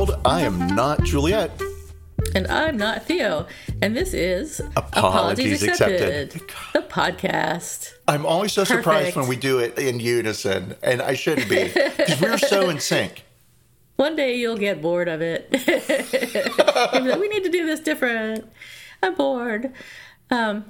World. I am not Juliet. And I'm not Theo, and this is Apologies Accepted. the podcast. I'm always so surprised when we do it in unison, and I shouldn't be because we're so in sync. One day you'll get bored of it. Like, we need to do this different. I'm bored. Um,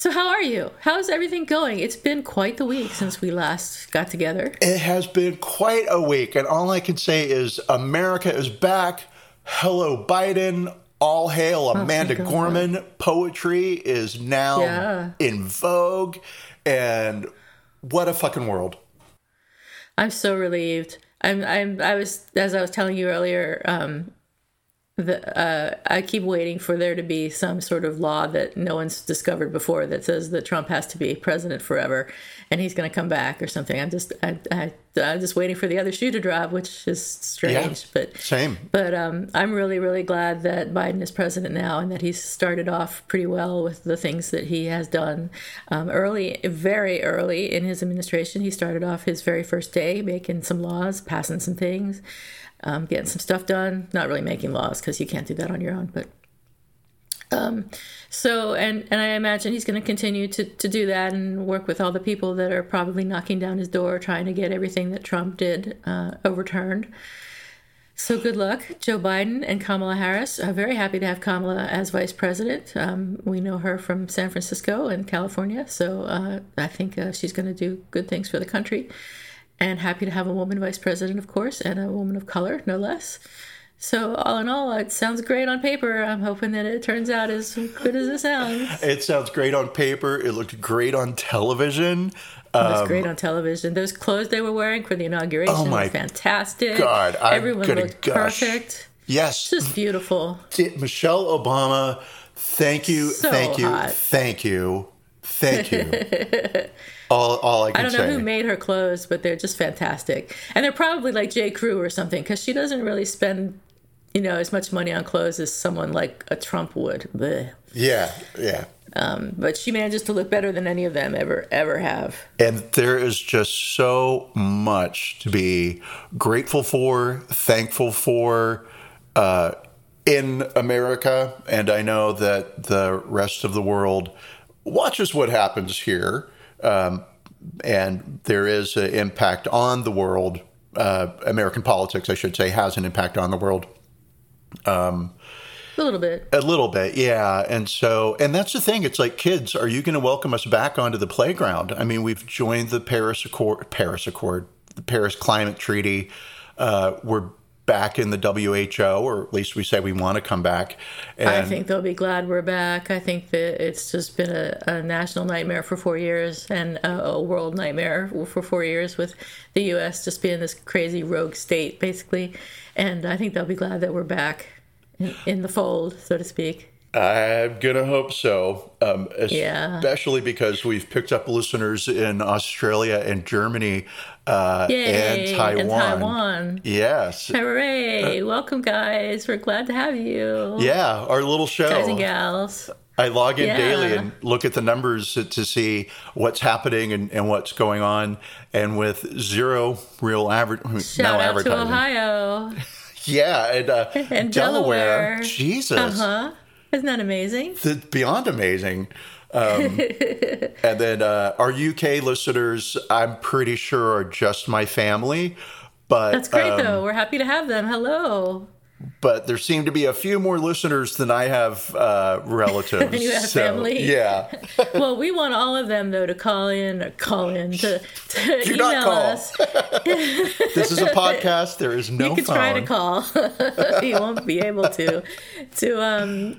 so, how are you? How's everything going? It's been quite the week since we last got together. It has been quite a week, and all I can say is America is back. Hello, Biden. All hail Amanda Oh. Gorman. Poetry is now Yeah. in vogue, and what a fucking world. I'm so relieved. I'm. I'm. I was as I was telling you earlier. Um, the, uh, I keep waiting for there to be some sort of law that no one's discovered before that says that Trump has to be president forever, and he's going to come back or something. I'm just. I, I, I'm just waiting for the other shoe to drop, which is strange, but Same. But um, I'm really, really glad that Biden is president now and that he's started off pretty well with the things that he has done. Um, early, very early in his administration, he started off his very first day making some laws, passing some things, um, getting some stuff done. Not really making laws because you can't do that on your own, but so and and I imagine he's going to continue to to do that and work with all the people that are probably knocking down his door trying to get everything that Trump did uh, overturned. So good luck, Joe Biden and Kamala Harris. I'm very happy to have Kamala as vice president. Um, we know her from San Francisco and California, so uh, I think uh, she's going to do good things for the country. And happy to have a woman vice president, of course, and a woman of color, no less. So all in all, it sounds great on paper. I'm hoping that it turns out as good as it sounds. It sounds great on paper. It looked great on television. It was Um, great on television. Those clothes they were wearing for the inauguration Oh my were fantastic. God, I'm Everyone looked gush. perfect. yes, Just beautiful. Michelle Obama, thank you, So thank you, hot. thank you, thank you. all, all I can I don't know say. who made her clothes, but they're just fantastic. And they're probably like J. Crew or something because she doesn't really spend, you know, as much money on clothes as someone like a Trump would. Bleh. yeah, yeah. But she manages to look better than any of them ever ever have. And there is just so much to be grateful for, thankful for uh, in America. And I know that the rest of the world watches what happens here. Um, and there is an impact on the world. Uh, American politics, I should say, has an impact on the world. A little bit. A little bit, yeah. And so, and that's the thing. It's like, kids, are you going to welcome us back onto the playground? I mean, we've joined the Paris Accord, Paris Accord, the Paris Climate Treaty. Uh, we're back in the WHO, or at least we say we want to come back. And I think they'll be glad we're back. I think that it's just been a, a national nightmare for four years and a, a world nightmare for four years with the U.S. just being this crazy rogue state, basically. And I think they'll be glad that we're back in, in the fold, so to speak. I'm gonna hope so. Um, Yeah. especially because we've picked up listeners in Australia and Germany uh, Yay! and Taiwan. And Taiwan. Yes, Hooray! Welcome, guys. We're glad to have you. yeah, our little show. Guys and gals. I log in Yeah. daily and look at the numbers to, see what's happening and, and what's going on. And with zero real average, Shout no out to. Ohio Yeah, and, uh, and Delaware. Delaware. Jesus, Huh? Isn't that amazing? It's beyond amazing. Um, and then uh, our UK listeners, I'm pretty sure are just my family. But That's great, um, though. We're happy to have them. Hello. But there seem to be a few more listeners than I have uh, relatives. You have So, family? Yeah. well, we want all of them though to call in or call in to, to Do email not call. us. this is a podcast. There is no You can phone. try to call. you won't be able to. To um,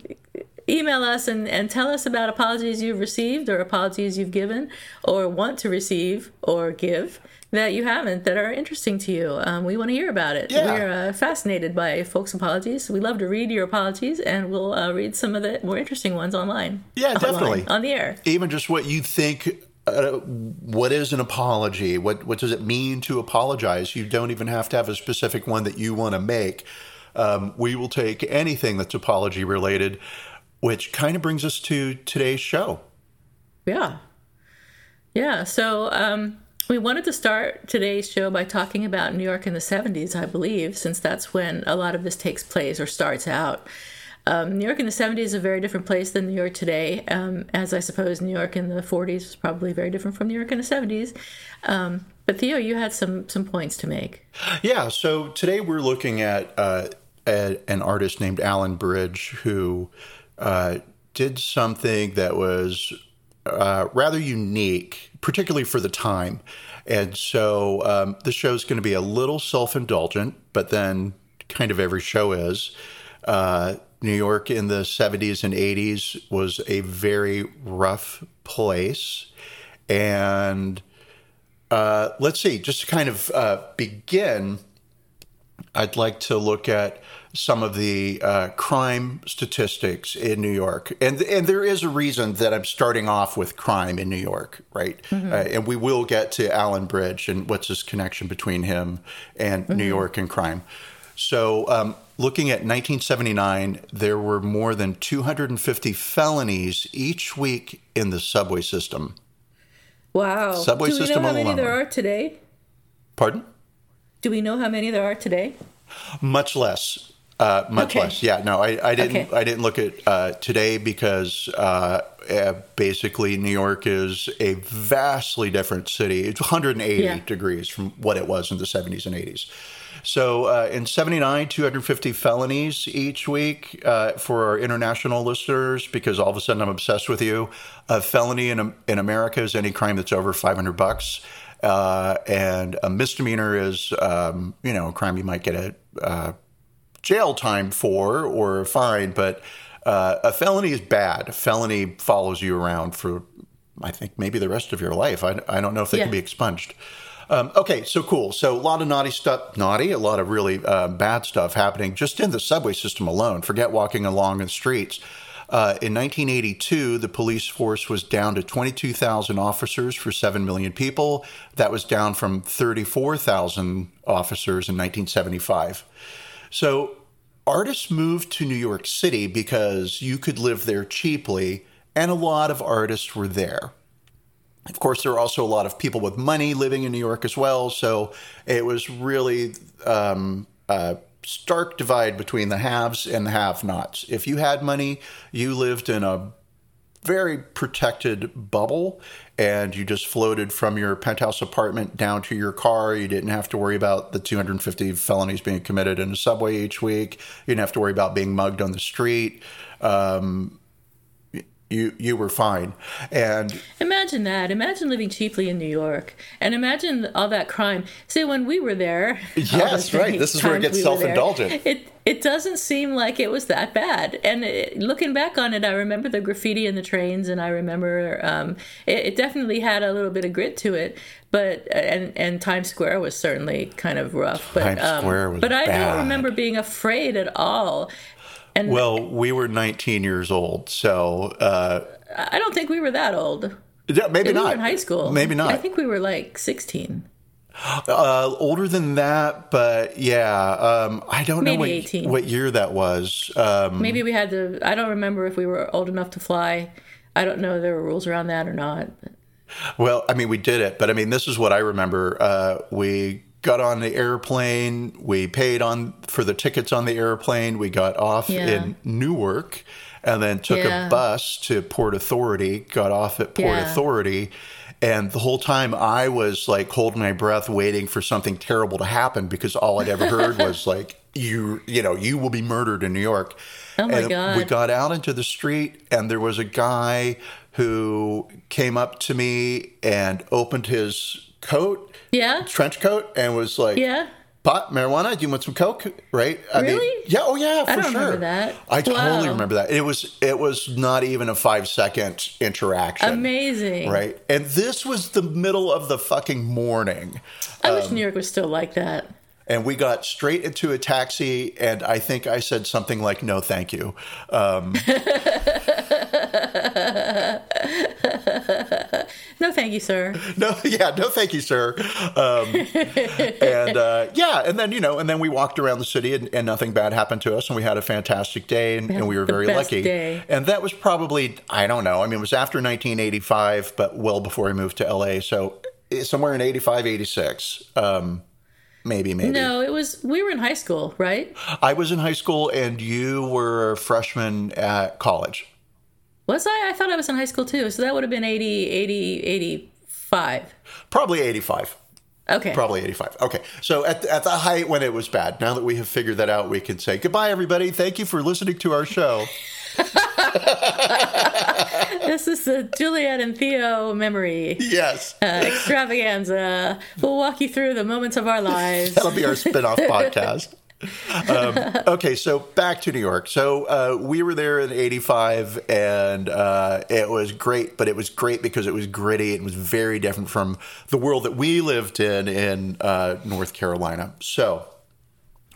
email us and, and tell us about apologies you've received or apologies you've given or want to receive or give that you haven't that are interesting to you. Um, we want to hear about it. Yeah. We're uh, fascinated by folks' apologies. We love to read your apologies, and we'll uh, read some of the more interesting ones online. Yeah, Online, definitely. on the air. even just what you think uh, what is an apology what what does it mean to apologize you don't even have to have a specific one that you want to make um, we will take anything that's apology related which kind of brings us to today's show Yeah. Yeah. So um, we wanted to start today's show by talking about New York in the 70s, I believe, since that's when a lot of this takes place or starts out. Um, New York in the 70s is a very different place than New York today, um, as I suppose New York in the 40s was probably very different from New York in the 70s. Um, but Theo, you had some some points to make. Yeah, so today we're looking at, uh, at an artist named Allan Bridge who uh, did something that was uh, rather unique, particularly for the time. And so um, the show's going to be a little self indulgent, but then kind of every show is. Uh, New York in the 70s and 80s was a very rough place. And uh, let's see, just to kind of uh, begin, I'd like to look at some of the uh, crime statistics in New York, and and there is a reason that I'm starting off with crime in New York, right? Uh, and we will get to Allan Bridge and what's his connection between him and New York and crime. So, um, looking at 1979, there were more than 250 felonies each week in the subway system. Wow. Subway Do we system know how many alone. there are today? Pardon? Do we know how many there are today? Much less. Uh, much Okay. less. Yeah. No, I, I didn't. Okay. I didn't look at uh, today because uh, uh, basically New York is a vastly different city. It's 180 Yeah. degrees from what it was in the 70s and 80s. So uh, in 79, 250 felonies each week uh, for our international listeners because all of a sudden I'm obsessed with you. A felony in, in America is any crime that's over 500 bucks. Uh, and a misdemeanor is, um, you know, a crime you might get a uh, jail time for or a fine, but uh, a felony is bad. A felony follows you around for, I think, maybe the rest of your life. I, I don't know if they Yeah. can be expunged. Um, okay, so cool. So a lot of naughty stuff, naughty, a lot of really uh, bad stuff happening just in the subway system alone. Forget walking along the streets. Uh, in 1982, the police force was down to 22,000 officers for 7 million people. That was down from 34,000 officers in 1975. So artists moved to New York City because you could live there cheaply, and a lot of artists were there. Of course, there were also a lot of people with money living in New York as well. So it was really um, a stark divide between the haves and the have nots. If you had money, you lived in a very protected bubble and you just floated from your penthouse apartment down to your car. You didn't have to worry about the 250 felonies being committed in a subway each week. You didn't have to worry about being mugged on the street. Um, you you were fine. And Imagine that. Imagine living cheaply in New York, and imagine all that crime. See, when we were there, Yes, right. This is where it gets we self-indulgent. It it doesn't seem like it was that bad. And it, looking back on it, I remember the graffiti in the trains, and I remember um, it, it definitely had a little bit of grit to it. But and and Times Square was certainly kind of rough. But Times um, Square was but I bad. don't remember being afraid at all. And well, we were 19 years old, so uh, I don't think we were that old. yeah, maybe We not were in high school. Maybe not. I think we were like 16. uh, older than that, but yeah, um, I don't know what, 18. what year that was. Um, Maybe we had to. I don't remember if we were old enough to fly. I don't know if there were rules around that or not. Well, I mean, we did it, but I mean, this is what I remember. Uh, we got on the airplane. We paid on for the tickets on the airplane. We got off Yeah. in Newark, and then took Yeah. a bus to Port Authority. Got off at Port Yeah. Authority, and the whole time I was like holding my breath, waiting for something terrible to happen because all I'd ever heard was like, "You, you know, you will be murdered in New York." Oh my and God. We got out into the street, and there was a guy who came up to me and opened his coat, Yeah, trench coat, and was like, yeah. pot, marijuana. Do you want some coke? Right? I mean, Really? yeah. Oh, yeah. For I don't sure. remember that. I totally remember that. It was it was not even a five second interaction. Amazing. Right, and this was the middle of the fucking morning. I Um, wish New York was still like that. And we got straight into a taxi and i think i said something like no thank you um, No, thank you, sir. no yeah no thank you sir um, and uh, yeah and then you know and then we walked around the city and, and nothing bad happened to us and we had a fantastic day and, and we were very lucky day. and that was probably i don't know i mean it was after 1985 but well before i moved to la so eh, somewhere in 85 86 um, maybe maybe No, it was we were in high school, right? i was in high school and you were a freshman at college Was I? I thought I was in high school too. So that would have been 80, 80, 85. Probably 85. Okay. Probably 85. Okay. So at, at the height when it was bad, now that we have figured that out, we can say goodbye, everybody. Thank you for listening to our show. This is the Juliet and Theo memory Yes. uh, extravaganza. We'll walk you through the moments of our lives. That'll be our spin off podcast. Um, okay, so back to New York. So uh, we were there in '85, and uh, it was great. But it was great because it was gritty. It was very different from the world that we lived in in uh, North Carolina. So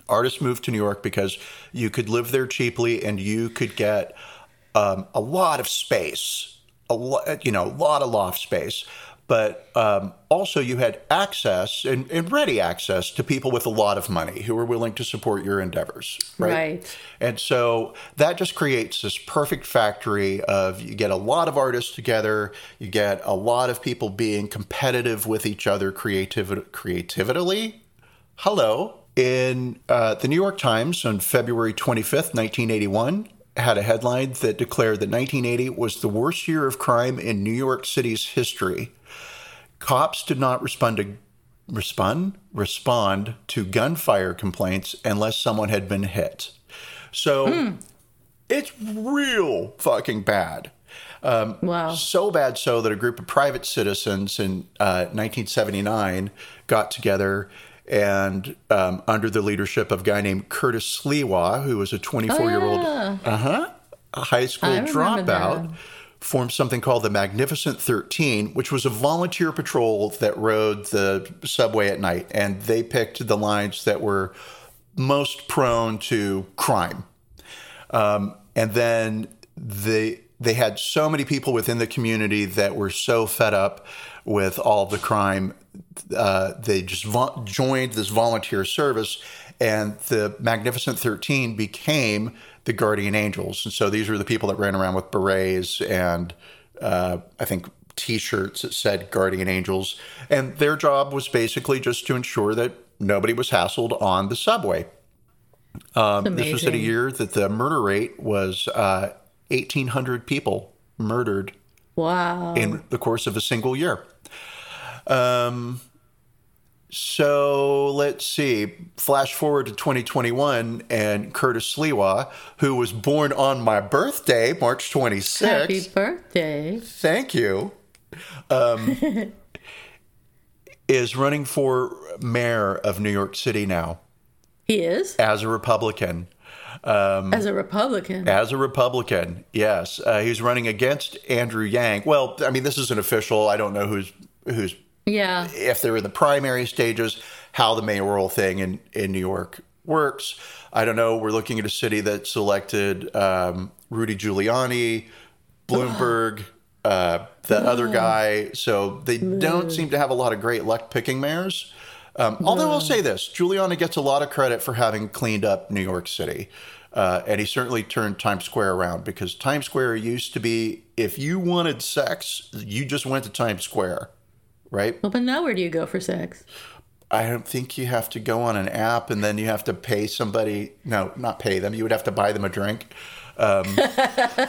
artists moved to New York because you could live there cheaply, and you could get um, a lot of space, a lot, you know, a lot of loft space. But um, also, you had access and, and ready access to people with a lot of money who were willing to support your endeavors, right? Right. And so that just creates this perfect factory of you get a lot of artists together, you get a lot of people being competitive with each other creativ- creatively. Hello. In uh, the New York Times on February 25th, 1981, had a headline that declared that 1980 was the worst year of crime in New York City's history. Cops did not respond to respond respond to gunfire complaints unless someone had been hit. So it's real fucking bad. Wow. So bad so that a group of private citizens in uh, 1979 got together and um, under the leadership of a guy named Curtis Sliwa, who was a 24 year old uh-huh, high school dropout, that. formed something called the Magnificent 13, which was a volunteer patrol that rode the subway at night. And they picked the lines that were most prone to crime. Um, and then they they had so many people within the community that were so fed up with all the crime, uh, they just vo- joined this volunteer service, and the Magnificent Thirteen became the Guardian Angels. And so these were the people that ran around with berets and uh, I think T-shirts that said Guardian Angels, and their job was basically just to ensure that nobody was hassled on the subway. Um, this was at a year that the murder rate was uh, 1,800 people murdered Wow. in the course of a single year. Um, so let's see. Flash forward to 2021, and Curtis Sliwa, who was born on my birthday, March 26th. Happy birthday. Thank you. Um, is running for mayor of New York City now He is? as a Republican. As a Republican. As a Republican, yes, uh, he's running against Andrew Yang. Well, I mean, this is an official. I don't know who's who's Yeah. if they're in the primary stages, how the mayoral thing in in New York works. I don't know. We're looking at a city that selected um, Rudy Giuliani, Bloomberg, uh, the other guy. So they don't seem to have a lot of great luck picking mayors. Um, although I'll say this, Giuliani gets a lot of credit for having cleaned up New York City. Uh, and he certainly turned Times Square around because Times Square used to be, if you wanted sex, you just went to Times Square, right? Well, but now where do you go for sex? I don't think you have to go on an app and then you have to pay somebody. No, not pay them. You would have to buy them a drink. Um,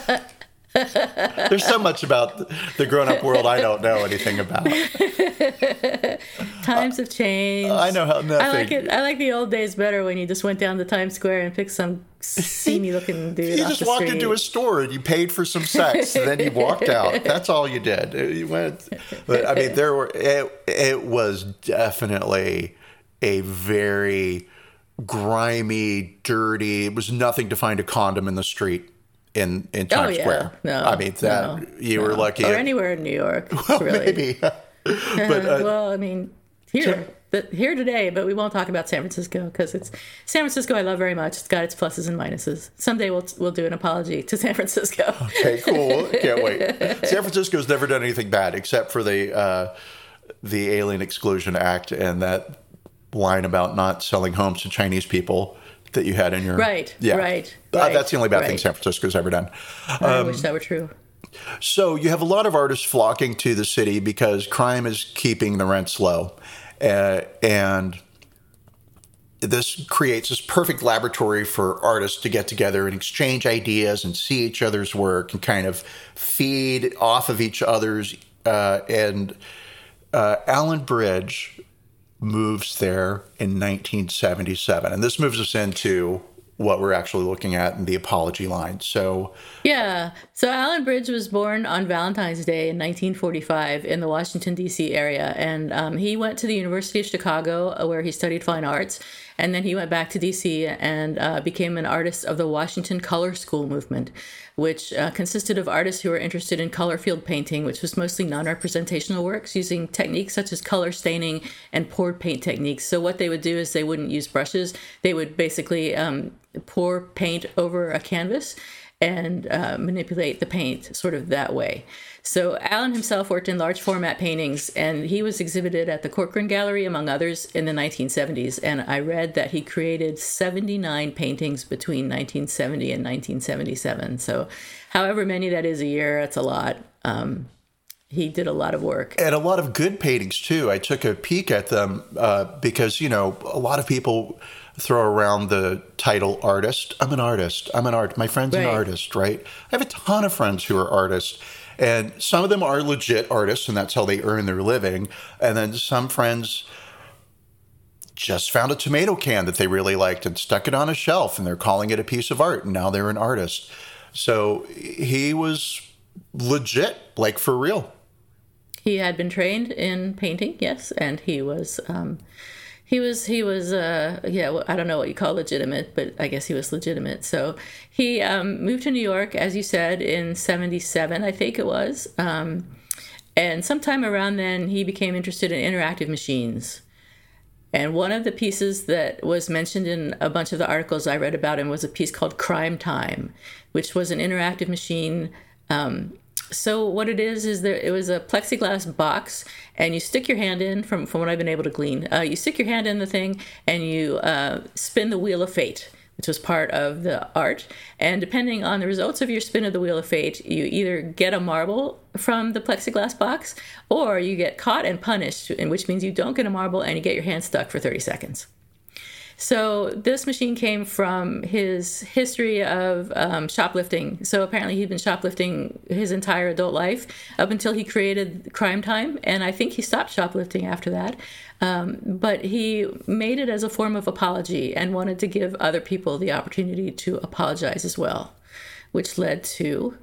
there's so much about the grown up world I don't know anything about. Times have changed. I know how nothing. I like it. I like the old days better when you just went down to Times Square and picked some seamy looking dude You just walked street. into a store and you paid for some sex, and then you walked out. That's all you did. You went, but I mean, there were it. It was definitely a very grimy, dirty. It was nothing to find a condom in the street in in Times oh yeah, Square. no, I mean that no, you no. were lucky. or anywhere in New York. well, really. maybe. but uh, well, I mean, here, the, here today, but we won't talk about San Francisco because it's San Francisco. I love very much. It's got its pluses and minuses. Someday we'll we'll do an apology to San Francisco. okay, cool. Can't wait. San Francisco's never done anything bad except for the uh, the Alien Exclusion Act and that line about not selling homes to Chinese people that you had in your Right, Yeah, right, Uh, right, that's the only bad thing right. San Francisco's ever done. I wish that were true. So you have a lot of artists flocking to the city because crime is keeping the rents low, uh, and this creates this perfect laboratory for artists to get together and exchange ideas and see each other's work and kind of feed off of each other's. Uh, and uh, Allan Bridge moves there in 1977, and this moves us into what we're actually looking at in the apology line. So. Yeah. So Allan Bridge was born on Valentine's Day in 1945 in the Washington, D.C. area. And um, he went to the University of Chicago uh, where he studied fine arts. And then he went back to D.C. and uh, became an artist of the Washington Color School movement, which uh, consisted of artists who were interested in color field painting, which was mostly non representational works using techniques such as color staining and poured paint techniques. So, what they would do is they wouldn't use brushes, they would basically um, pour paint over a canvas and uh, manipulate the paint sort of that way. So Allan himself worked in large format paintings, and he was exhibited at the Corcoran Gallery, among others, in the 1970s. And I read that he created 79 paintings between 1970 and 1977. So, however many that is a year, that's a lot. Um, he did a lot of work. and a lot of good paintings too. I took a peek at them uh, because you know a lot of people throw around the title artist. I'm an artist. I'm an art. My friend's an artist, right? I have a ton of friends who are artists, and some of them are legit artists, and that's how they earn their living. And then some friends just found a tomato can that they really liked and stuck it on a shelf, and they're calling it a piece of art, and now they're an artist. So he was legit, like for real. He had been trained in painting, yes, and he was um, he was he was uh, yeah well, I don't know what you call legitimate, but I guess he was legitimate. So he um, moved to New York, as you said, in '77, I think it was, um, and sometime around then he became interested in interactive machines. And one of the pieces that was mentioned in a bunch of the articles I read about him was a piece called Crime Time, which was an interactive machine. Um, so what it is is there it was a plexiglass box, and you stick your hand in. From from what I've been able to glean, uh, you stick your hand in the thing, and you uh, spin the wheel of fate, which was part of the art. And depending on the results of your spin of the wheel of fate, you either get a marble from the plexiglass box, or you get caught and punished, which means you don't get a marble and you get your hand stuck for 30 seconds. So this machine came from his history of um, shoplifting. So apparently he'd been shoplifting his entire adult life up until he created Crime Time, and I think he stopped shoplifting after that. Um, but he made it as a form of apology and wanted to give other people the opportunity to apologize as well, which led to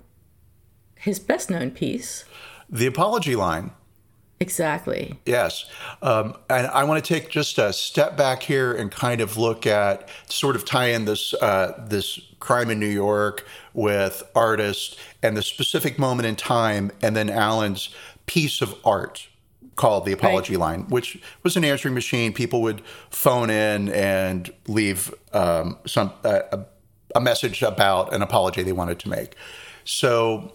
his best known piece. The apology line. Exactly. Yes. Um, and I want to take just a step back here and kind of look at sort of tie in this uh, this crime in New York with artists and the specific moment in time, and then Allan's piece of art called the apology line, which was an answering machine. People would phone in and leave um, some uh, a, a message about an apology they wanted to make. So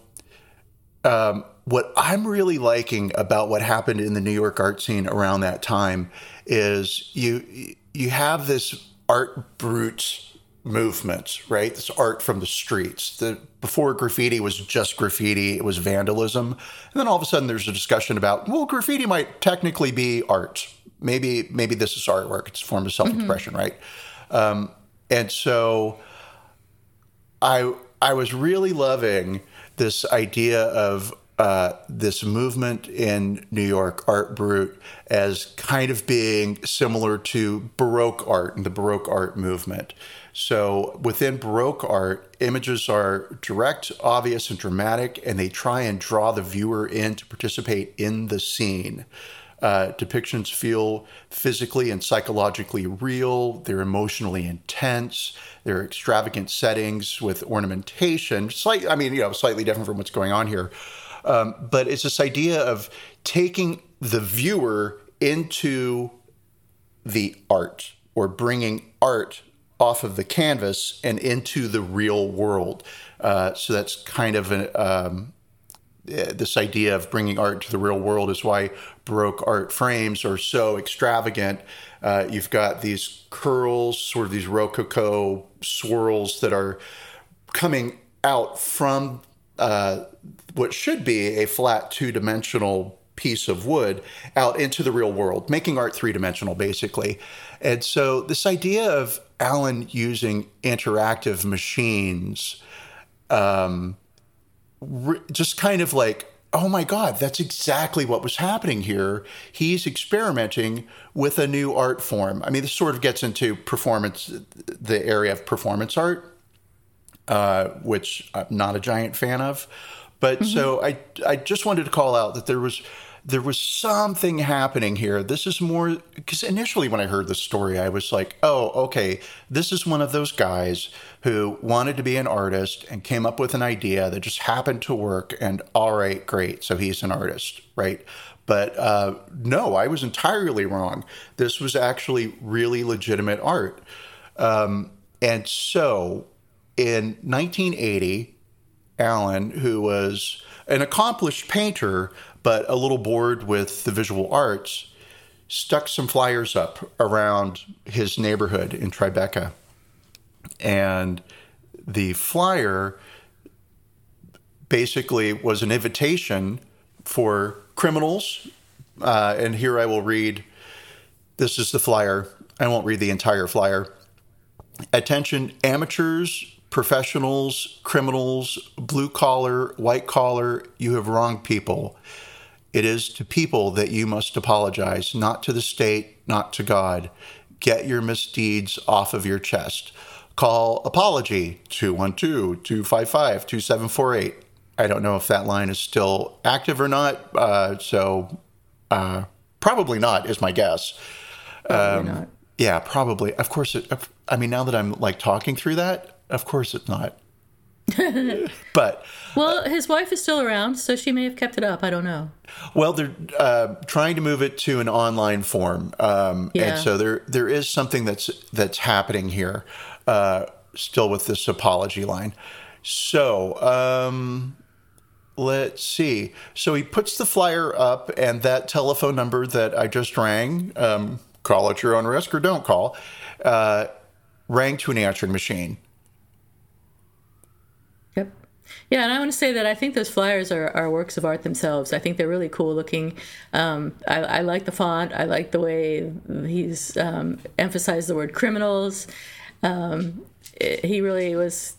um, what I'm really liking about what happened in the New York art scene around that time is you you have this art brut movement, right? This art from the streets. The before graffiti was just graffiti, it was vandalism. And then all of a sudden there's a discussion about, well, graffiti might technically be art. Maybe maybe this is artwork. It's a form of self-expression, right? Um, and so I I was really loving this idea of uh, this movement in New York, Art Brut, as kind of being similar to Baroque art and the Baroque art movement. So within Baroque art, images are direct, obvious, and dramatic, and they try and draw the viewer in to participate in the scene. Uh, depictions feel physically and psychologically real. They're emotionally intense. They're extravagant settings with ornamentation. Slight, I mean, you know, slightly different from what's going on here. Um, but it's this idea of taking the viewer into the art or bringing art off of the canvas and into the real world. Uh, so that's kind of an, um, uh, this idea of bringing art to the real world is why Baroque art frames are so extravagant. Uh, you've got these curls, sort of these rococo swirls that are coming out from uh, what should be a flat two dimensional piece of wood out into the real world, making art three dimensional basically. And so, this idea of Allan using interactive machines. Um, just kind of like, oh my God, that's exactly what was happening here. He's experimenting with a new art form. I mean, this sort of gets into performance, the area of performance art, uh, which I'm not a giant fan of. But mm-hmm. so I, I just wanted to call out that there was there was something happening here. This is more because initially when I heard the story, I was like, oh, okay, this is one of those guys who wanted to be an artist and came up with an idea that just happened to work. And all right, great. So he's an artist, right? But uh, no, I was entirely wrong. This was actually really legitimate art. Um, and so in 1980, Allan, who was an accomplished painter, but a little bored with the visual arts, stuck some flyers up around his neighborhood in Tribeca. And the flyer basically was an invitation for criminals. Uh, and here I will read this is the flyer. I won't read the entire flyer. Attention, amateurs, professionals, criminals, blue collar, white collar, you have wronged people. It is to people that you must apologize, not to the state, not to God. Get your misdeeds off of your chest. Call apology 212 255 2748. I don't know if that line is still active or not. Uh, so, uh, probably not, is my guess. Probably um, not. Yeah, probably. Of course, it, I mean, now that I'm like talking through that, of course it's not. but well, his wife is still around, so she may have kept it up. I don't know. Well, they're uh, trying to move it to an online form, um, yeah. and so there there is something that's that's happening here, uh, still with this apology line. So um, let's see. So he puts the flyer up, and that telephone number that I just rang, um, call at your own risk or don't call, uh, rang to an answering machine. Yeah, and I want to say that I think those flyers are, are works of art themselves. I think they're really cool looking. Um, I, I, like the font. I like the way he's um, emphasized the word criminals. Um, it, he really was.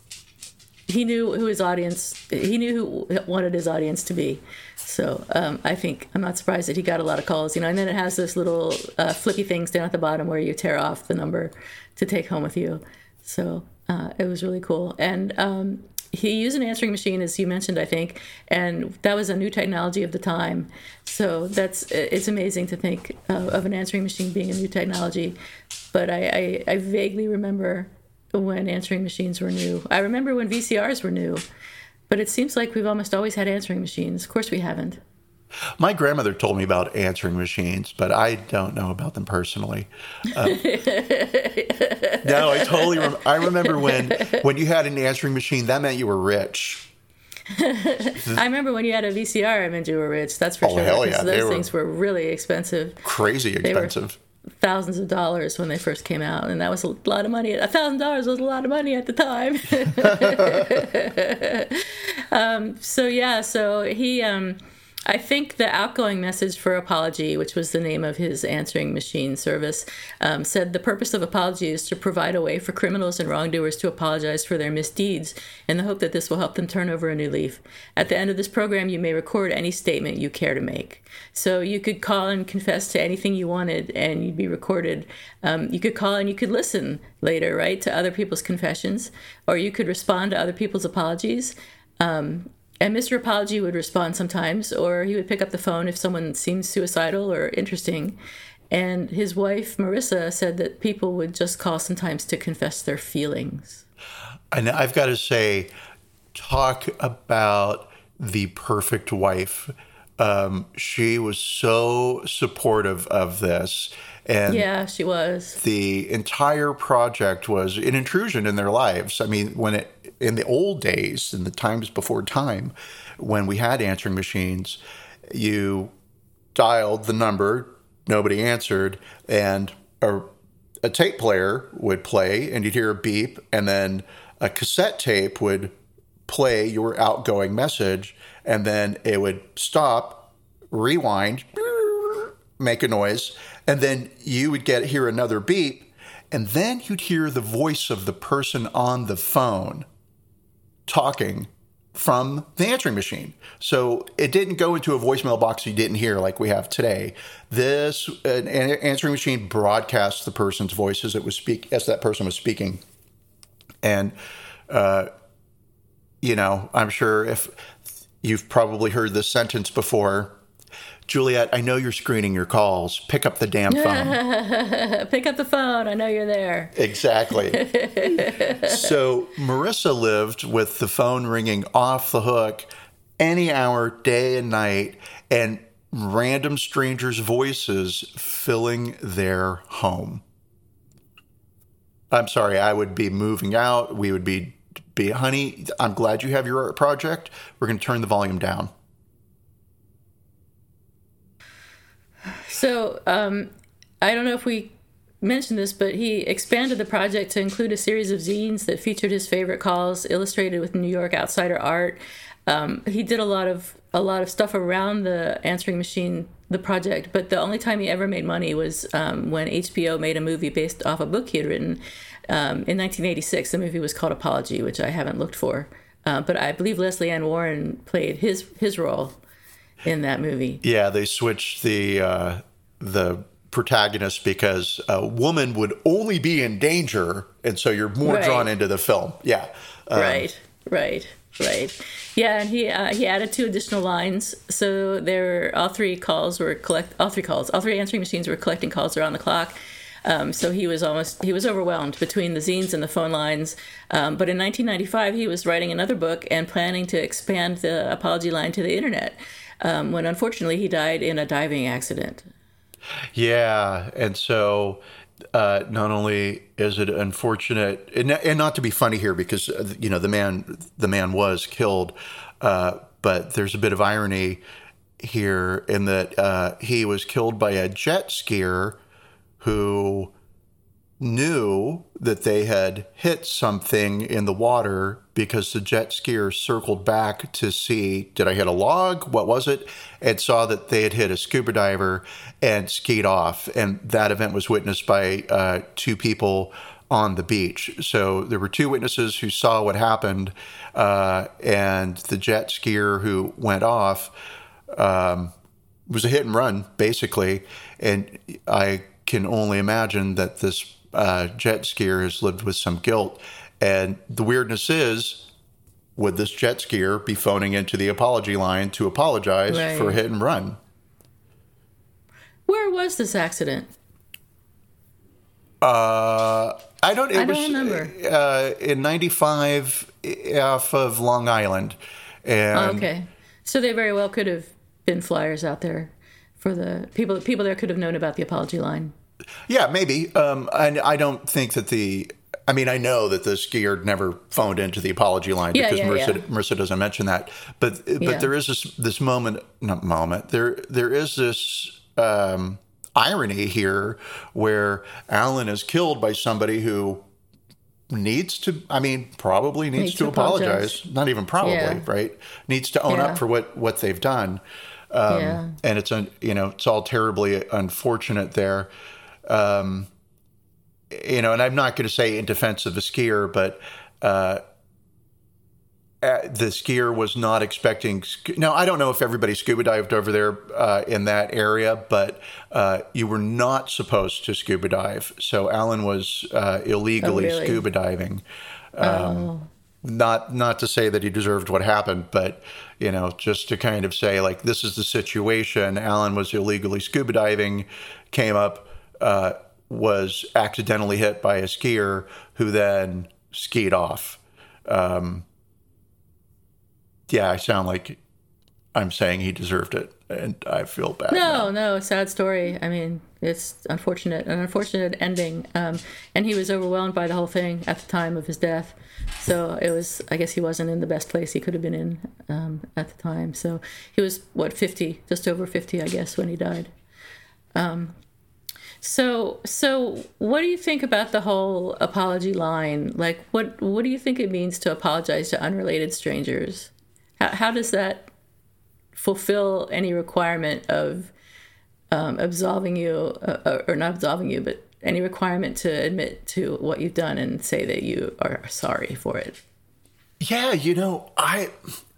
He knew who his audience. He knew who wanted his audience to be. So um, I think I'm not surprised that he got a lot of calls. You know, and then it has those little uh, flippy things down at the bottom where you tear off the number to take home with you. So uh, it was really cool. And um, he used an answering machine as you mentioned i think and that was a new technology of the time. So that's it's amazing to think of an answering machine being a new technology. But I, I, I vaguely remember when answering machines were new. I remember when vcrs were new. But it seems like we've almost always had answering machines. Of course we haven't my grandmother told me about answering machines, but I don't know about them personally. Uh, no, I totally. Rem- I remember when when you had an answering machine, that meant you were rich. I remember when you had a VCR, I meant you were rich. That's for oh, sure. Hell yeah. Those were things were really expensive. Crazy expensive. thousands of dollars when they first came out, and that was a lot of money. A thousand dollars was a lot of money at the time. um, so yeah, so he. Um, I think the outgoing message for Apology, which was the name of his answering machine service, um, said the purpose of Apology is to provide a way for criminals and wrongdoers to apologize for their misdeeds in the hope that this will help them turn over a new leaf. At the end of this program, you may record any statement you care to make. So you could call and confess to anything you wanted and you'd be recorded. Um, you could call and you could listen later, right, to other people's confessions, or you could respond to other people's apologies. Um, and Mr. Apology would respond sometimes, or he would pick up the phone if someone seemed suicidal or interesting. And his wife, Marissa, said that people would just call sometimes to confess their feelings. And I've got to say, talk about the perfect wife. Um, she was so supportive of this. And yeah, she was. The entire project was an intrusion in their lives. I mean, when it in the old days, in the times before time, when we had answering machines, you dialed the number, nobody answered, and a, a tape player would play, and you'd hear a beep, and then a cassette tape would play your outgoing message, and then it would stop, rewind, make a noise, and then you would get hear another beep, and then you'd hear the voice of the person on the phone talking from the answering machine. So it didn't go into a voicemail box you didn't hear like we have today. This an answering machine broadcasts the person's voice as it was speak as that person was speaking, and uh, you know I'm sure if you've probably heard this sentence before. Juliet, I know you're screening your calls. Pick up the damn phone. Pick up the phone. I know you're there. Exactly. so Marissa lived with the phone ringing off the hook any hour, day and night, and random strangers' voices filling their home. I'm sorry, I would be moving out. We would be, be honey, I'm glad you have your art project. We're going to turn the volume down. So um, I don't know if we mentioned this, but he expanded the project to include a series of zines that featured his favorite calls, illustrated with New York outsider art. Um, he did a lot of a lot of stuff around the answering machine, the project. But the only time he ever made money was um, when HBO made a movie based off a book he had written um, in 1986. The movie was called Apology, which I haven't looked for. Uh, but I believe Lesley Ann Warren played his his role in that movie. Yeah, they switched the uh, the protagonist because a woman would only be in danger, and so you're more right. drawn into the film. Yeah, um, right, right, right. Yeah, and he uh, he added two additional lines. So there, all three calls were collect all three calls, all three answering machines were collecting calls around the clock. Um, so he was almost he was overwhelmed between the zines and the phone lines. Um, but in 1995, he was writing another book and planning to expand the apology line to the internet. Um, when unfortunately he died in a diving accident. Yeah, and so uh, not only is it unfortunate, and, and, not to be funny here, because uh, you know the man the man was killed, uh, but there's a bit of irony here in that uh, he was killed by a jet skier who knew that they had hit something in the water because the jet skier circled back to see did I hit a log? What was it? And saw that they had hit a scuba diver and skied off. And that event was witnessed by uh, two people on the beach. So there were two witnesses who saw what happened, uh, and the jet skier who went off um, was a hit and run, basically. And I can only imagine that this uh, jet skier has lived with some guilt. And the weirdness is, would this jet skier be phoning into the apology line to apologize right. for a hit and run? Where was this accident? Uh, I don't. It I don't was, remember. Uh, in '95, off of Long Island. And oh, okay, so they very well could have been flyers out there for the people. People there could have known about the apology line. Yeah, maybe. Um, and I don't think that the. I mean, I know that the skier never phoned into the apology line yeah, because yeah, Marissa, yeah. Marissa doesn't mention that. But but there is this this moment, not moment. There there is this um, irony here where Allan is killed by somebody who needs to i mean probably needs, needs to, to apologize. apologize. not even probably yeah. right needs to own yeah. up for what what they've done um, yeah. and it's you know it's all terribly unfortunate there um, you know, and I'm not going to say in defense of the skier, but uh, uh, the skier was not expecting. Now, I don't know if everybody scuba dived over there uh, in that area, but uh, you were not supposed to scuba dive. So Allan was uh, illegally oh, really? scuba diving. Um, oh. not not to say that he deserved what happened, but you know, just to kind of say like this is the situation. Allan was illegally scuba diving, came up, uh, was accidentally hit by a skier who then skied off. Um, yeah, I sound like I'm saying he deserved it, and I feel bad. No, now. no, sad story. I mean, it's unfortunate, an unfortunate ending. Um, and he was overwhelmed by the whole thing at the time of his death. So it was, I guess, he wasn't in the best place he could have been in um, at the time. So he was what 50, just over 50, I guess, when he died. Um, so, so what do you think about the whole apology line? Like, what what do you think it means to apologize to unrelated strangers? How, how does that fulfill any requirement of um, absolving you, uh, or not absolving you, but any requirement to admit to what you've done and say that you are sorry for it? Yeah, you know, I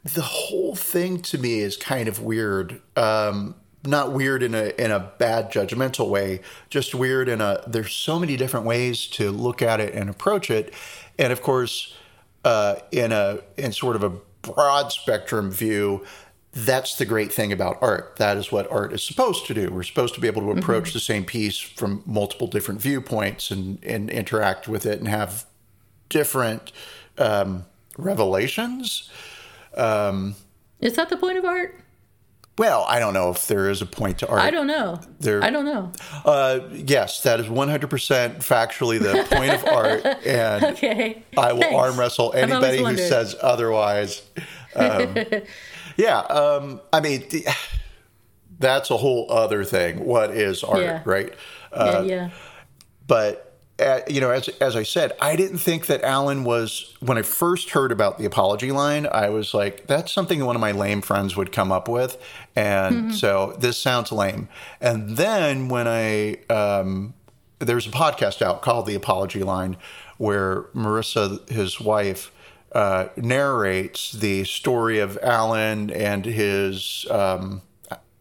the whole thing to me is kind of weird. Um, not weird in a in a bad judgmental way, just weird in a there's so many different ways to look at it and approach it. And of course, uh, in a in sort of a broad spectrum view, that's the great thing about art. That is what art is supposed to do. We're supposed to be able to approach mm-hmm. the same piece from multiple different viewpoints and, and interact with it and have different um, revelations. Um, is that the point of art? Well, I don't know if there is a point to art. I don't know. There, I don't know. Uh, yes, that is 100% factually the point of art. And okay. I will Thanks. arm wrestle anybody who says otherwise. Um, yeah. Um, I mean, that's a whole other thing. What is art, yeah. right? Uh, yeah, yeah. But uh, you know, as as I said, I didn't think that Allan was. When I first heard about the apology line, I was like, "That's something one of my lame friends would come up with," and mm-hmm. so this sounds lame. And then when I um, there's a podcast out called The Apology Line, where Marissa, his wife, uh, narrates the story of Allan and his um,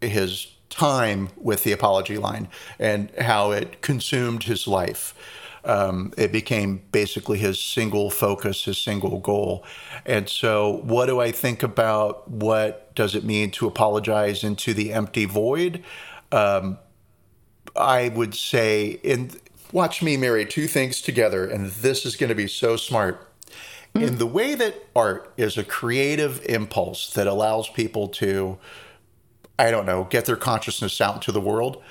his time with the apology line and how it consumed his life. Um, it became basically his single focus, his single goal. And so, what do I think about what does it mean to apologize into the empty void? Um, I would say, in watch me marry two things together, and this is going to be so smart mm-hmm. in the way that art is a creative impulse that allows people to, I don't know, get their consciousness out into the world.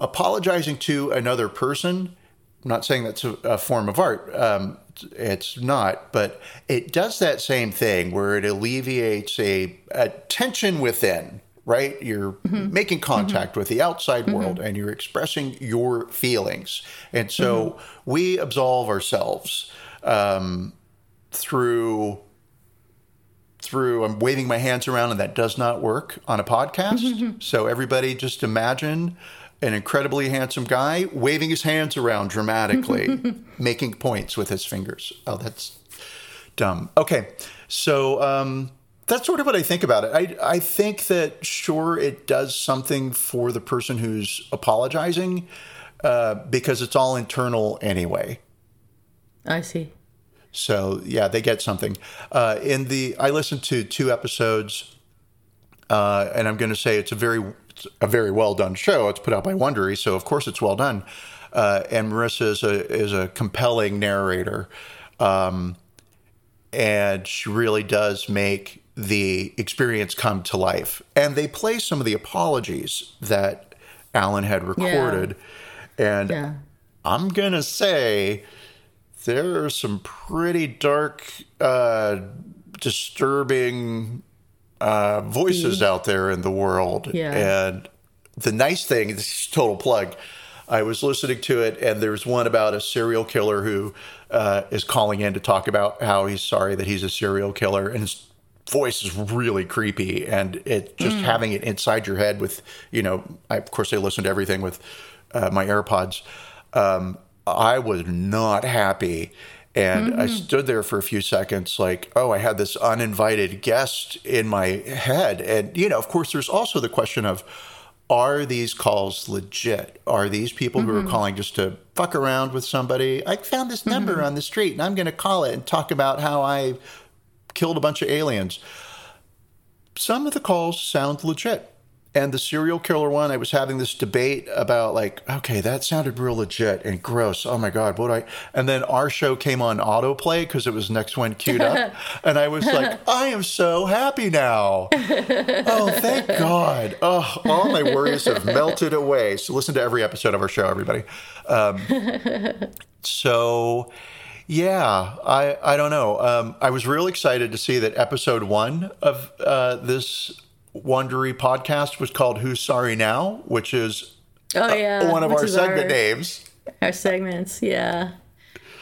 Apologizing to another person, I'm not saying that's a, a form of art. Um, it's not, but it does that same thing where it alleviates a, a tension within, right? You're mm-hmm. making contact mm-hmm. with the outside mm-hmm. world and you're expressing your feelings. And so mm-hmm. we absolve ourselves um, through through I'm waving my hands around and that does not work on a podcast. so everybody just imagine an incredibly handsome guy waving his hands around dramatically, making points with his fingers. Oh, that's dumb. Okay. So um, that's sort of what I think about it. I, I think that sure it does something for the person who's apologizing uh, because it's all internal anyway. I see. So yeah, they get something. Uh, in the I listened to two episodes, uh, and I'm going to say it's a very a very well done show. It's put out by Wondery, so of course it's well done. Uh, and Marissa is a is a compelling narrator, um, and she really does make the experience come to life. And they play some of the apologies that Allan had recorded, yeah. and yeah. I'm gonna say there are some pretty dark, uh, disturbing uh, voices out there in the world. Yeah. And the nice thing, this is total plug. I was listening to it, and there's one about a serial killer who uh, is calling in to talk about how he's sorry that he's a serial killer, and his voice is really creepy, and it just mm. having it inside your head with, you know, I, of course I listen to everything with uh, my AirPods. Um, I was not happy. And mm-hmm. I stood there for a few seconds, like, oh, I had this uninvited guest in my head. And, you know, of course, there's also the question of are these calls legit? Are these people mm-hmm. who are mm-hmm. calling just to fuck around with somebody? I found this number mm-hmm. on the street and I'm going to call it and talk about how I killed a bunch of aliens. Some of the calls sound legit. And the serial killer one, I was having this debate about like, okay, that sounded real legit and gross. Oh my god, what do I? And then our show came on autoplay because it was next one queued up, and I was like, I am so happy now. oh, thank God. Oh, all my worries have melted away. So listen to every episode of our show, everybody. Um, so yeah, I I don't know. Um, I was real excited to see that episode one of uh, this Wondery podcast was called "Who's Sorry Now," which is Oh yeah, uh, one of which our segment names. Our segments, yeah,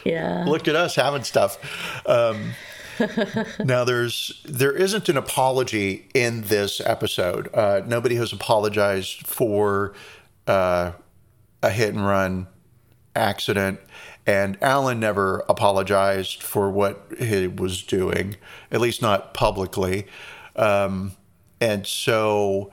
yeah. Look at us having stuff. Um, now there's there isn't an apology in this episode. Uh, nobody has apologized for uh, a hit and run accident, and Allan never apologized for what he was doing, at least not publicly. Um, and so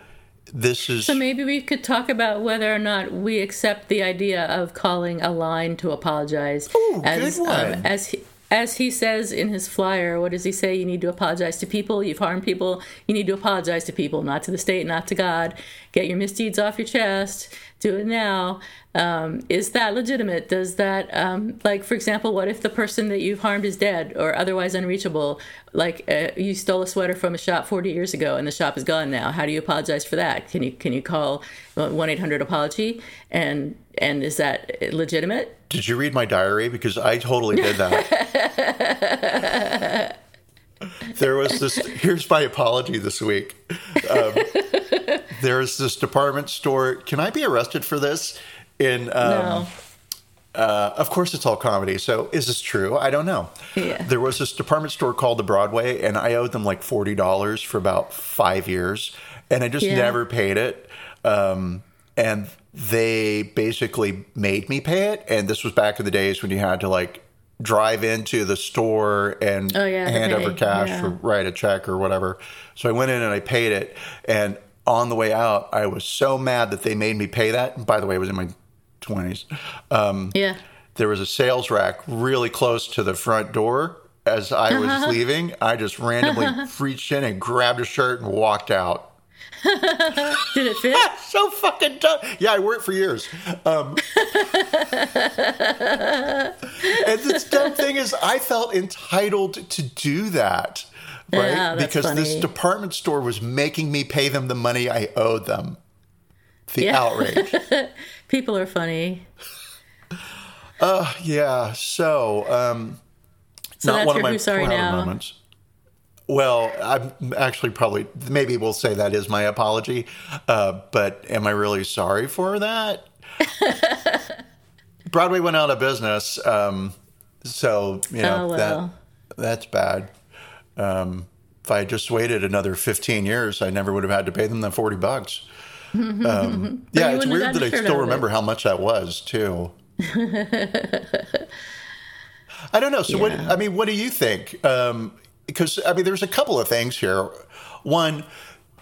this is So maybe we could talk about whether or not we accept the idea of calling a line to apologize. Ooh, as good one. Um, as he, as he says in his flyer, what does he say? You need to apologize to people. You've harmed people. You need to apologize to people, not to the state, not to God. Get your misdeeds off your chest. Do it now. Um, is that legitimate? Does that, um, like, for example, what if the person that you've harmed is dead or otherwise unreachable? Like, uh, you stole a sweater from a shop 40 years ago and the shop is gone now. How do you apologize for that? Can you can you call one eight hundred apology? And and is that legitimate? Did you read my diary? Because I totally did that. there was this. Here's my apology this week. Um, there's this department store. Can I be arrested for this? In um, No. uh, of course, it's all comedy. So is this true? I don't know. Yeah. There was this department store called the Broadway, and I owed them like forty dollars for about five years, and I just Yeah. never paid it. Um, and they basically made me pay it. And this was back in the days when you had to like drive into the store and Oh, yeah, hand over cash Yeah. or write a check or whatever. So I went in and I paid it. And on the way out, I was so mad that they made me pay that. And by the way, I was in my 20s. Um, Yeah. there was a sales rack really close to the front door. As I was leaving, I just randomly reached in and grabbed a shirt and walked out. Did it fit? So fucking dumb. Yeah, I wore it for years. Um, and the dumb thing is, I felt entitled to do that, right? Yeah, because this department store was making me pay them the money I owed them. The Yeah. outrage. People are funny. Uh, yeah. So, um, So not that's one of my who's sorry now. moments. Well, I'm actually probably maybe we'll say that is my apology, uh, but am I really sorry for that? Broadway went out of business, um, so you know Oh, well. that that's bad. Um, if I had just waited another 15 years, I never would have had to pay them the 40 bucks. Um, yeah, it's weird that I still remember how much that was too. I don't know. So, what? I mean, what do you think? Um, because I mean, there's a couple of things here. One,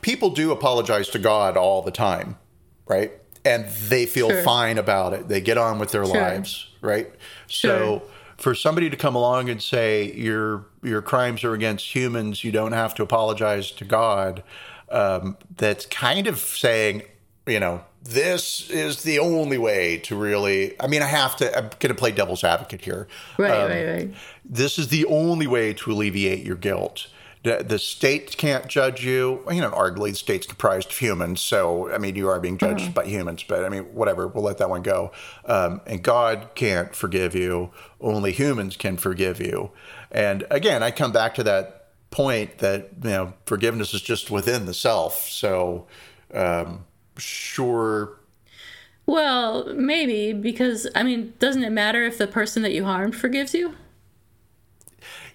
people do apologize to God all the time, right? And they feel Sure. fine about it. They get on with their Sure. lives, right? Sure. So, for somebody to come along and say your your crimes are against humans, you don't have to apologize to God. Um, that's kind of saying, you know, this is the only way to really. I mean, I have to. I'm going to play devil's advocate here. Right, Um, right, right. this is the only way to alleviate your guilt. The, the state can't judge you. You know, arguably the state's comprised of humans, so I mean, you are being judged by humans. But I mean, whatever, we'll let that one go. Um, and God can't forgive you. Only humans can forgive you. And again, I come back to that point that you know, forgiveness is just within the self. So, um, sure, Well, maybe because I mean, doesn't it matter if the person that you harmed forgives you?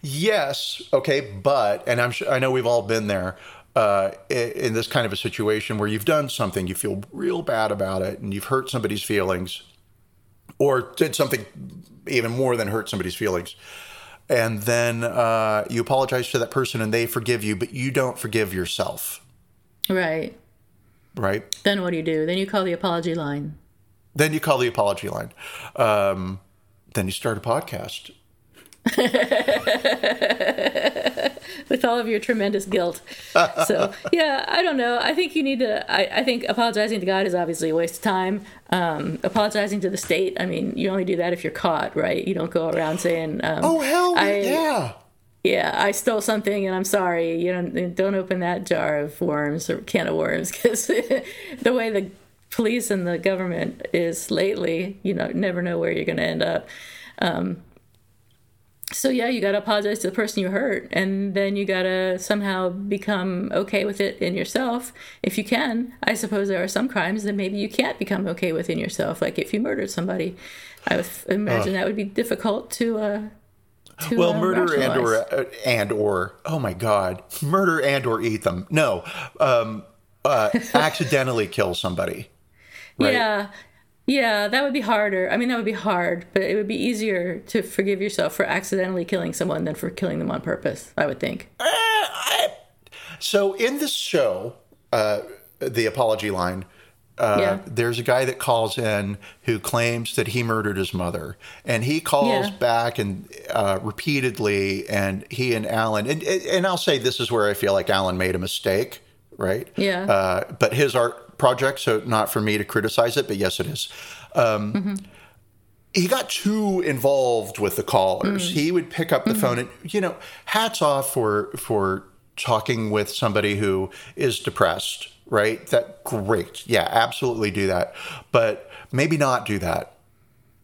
Yes, okay, but and I'm sure I know we've all been there uh, i- in this kind of a situation where you've done something, you feel real bad about it, and you've hurt somebody's feelings, or did something even more than hurt somebody's feelings, and then uh, you apologize to that person and they forgive you, but you don't forgive yourself, Right. right? Then what do you do? Then you call the apology line. Then you call the apology line. Um, then you start a podcast. with all of your tremendous guilt. So yeah, I don't know. I think you need to. I, I think apologizing to God is obviously a waste of time. Um, apologizing to the state. I mean, you only do that if you're caught, right? You don't go around saying, um, Oh hell I- yeah! yeah, I stole something and I'm sorry. You don't don't open that jar of worms or can of worms because the way the police and the government is lately, you know, never know where you're going to end up. Um, so yeah, you got to apologize to the person you hurt, and then you got to somehow become okay with it in yourself if you can. I suppose there are some crimes that maybe you can't become okay with in yourself, like if you murdered somebody. I would imagine that would be difficult to. Uh, to Well, uh, murder and or uh, and or oh my god, murder and or eat them. No, um, uh, accidentally kill somebody. Right. Yeah. Yeah, that would be harder. I mean, that would be hard, but it would be easier to forgive yourself for accidentally killing someone than for killing them on purpose, I would think. So in this show, uh, the apology line. Uh, Yeah. There's a guy that calls in who claims that he murdered his mother, and he calls Yeah. back and uh, repeatedly, and he and Allan, and and I'll say this is where I feel like Allan made a mistake, right? Yeah. Uh, but his art project, so not for me to criticize it, but yes, it is. Um, He got too involved with the callers. He would pick up the phone, and you know, hats off for for talking with somebody who is depressed, right? That great, yeah, absolutely do that, but maybe not do that.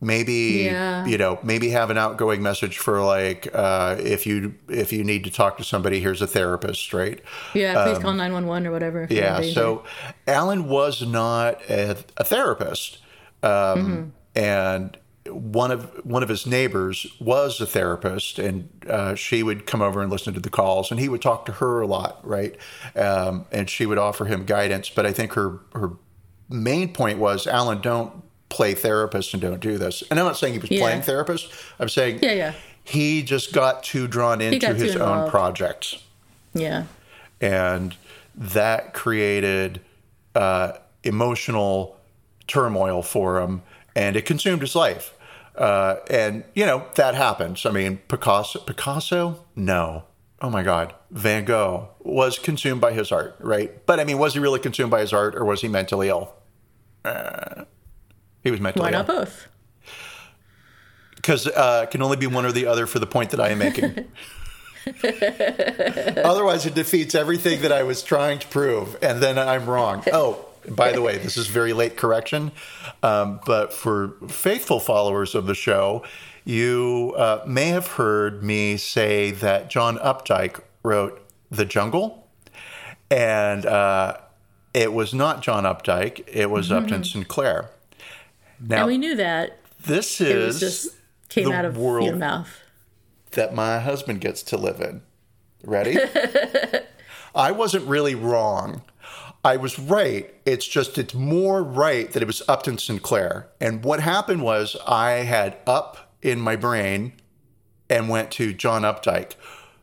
Maybe Yeah. you know, maybe have an outgoing message for like uh, if you if you need to talk to somebody, here's a therapist, right? Yeah, please call 911 or whatever. if you're in Um, Yeah. So Allan was not a, a therapist, um, and one of one of his neighbors was a therapist, and uh, she would come over and listen to the calls, and he would talk to her a lot, right? Um, and she would offer him guidance. But I think her her main point was, Allan, don't play therapist and don't do this. And I'm not saying he was Yeah. playing therapist. I'm saying Yeah, yeah. he just got too drawn into his own involved. projects Yeah. and that created uh, emotional turmoil for him, and it consumed his life. Uh, and you know that happens. I mean, Picasso. Picasso? No. Oh my God. Van Gogh was consumed by his art, right? But I mean, was he really consumed by his art, or was he mentally ill? Uh, he was mentally Why ill not both? because uh, it can only be one or the other for the point that I am making. Otherwise, it defeats everything that I was trying to prove, and then I'm wrong. Oh, by the way, this is very late correction, um, but for faithful followers of the show, you uh, may have heard me say that John Updike wrote The Jungle, and uh, it was not John Updike; it was Upton Sinclair. Now, And we knew that. this It is was just came out of world your mouth. that my husband gets to live in. Ready? I wasn't really wrong. I was right. It's just it's more right that it was Upton Sinclair. And what happened was I had up in my brain and went to John Updike,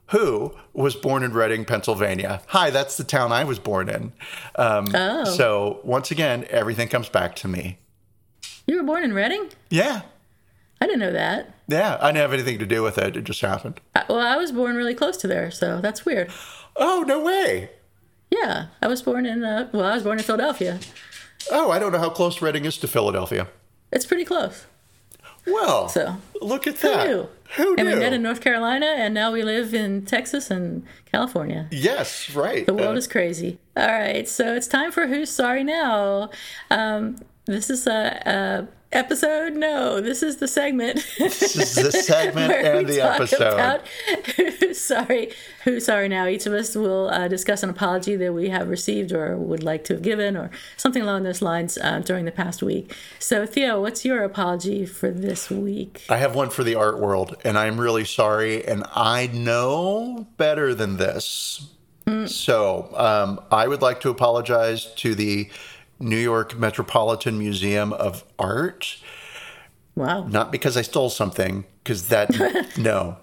who was born in Reading, Pennsylvania. Hi, that's the town I was born in. Um, Oh. So once again, everything comes back to me. You were born in Reading? Yeah, I didn't know that. yeah. I didn't have anything to do with it. It just happened. I- Well, I was born really close to there, so that's weird. Oh no way. Yeah, I was born in uh, well, I was born in Philadelphia. Oh, I don't know how close Reading is to Philadelphia. It's pretty close. Well, So, look at Who that. knew? Who And we met in North Carolina, and now we live in Texas and California. yes, right. The world is crazy. All right, so it's time for Who's Sorry Now. Um, this is a, a episode. No, this is the segment. this is the segment and the episode. Sorry? Who's sorry now? Each of us will uh, discuss an apology that we have received or would like to have given, or something along those lines uh, during the past week. So, Theo, what's your apology for this week? I have one for the art world, and I'm really sorry. And I know better than this. So um, I would like to apologize to the New York Metropolitan Museum of Art. Wow. Not because I stole something, because that, no,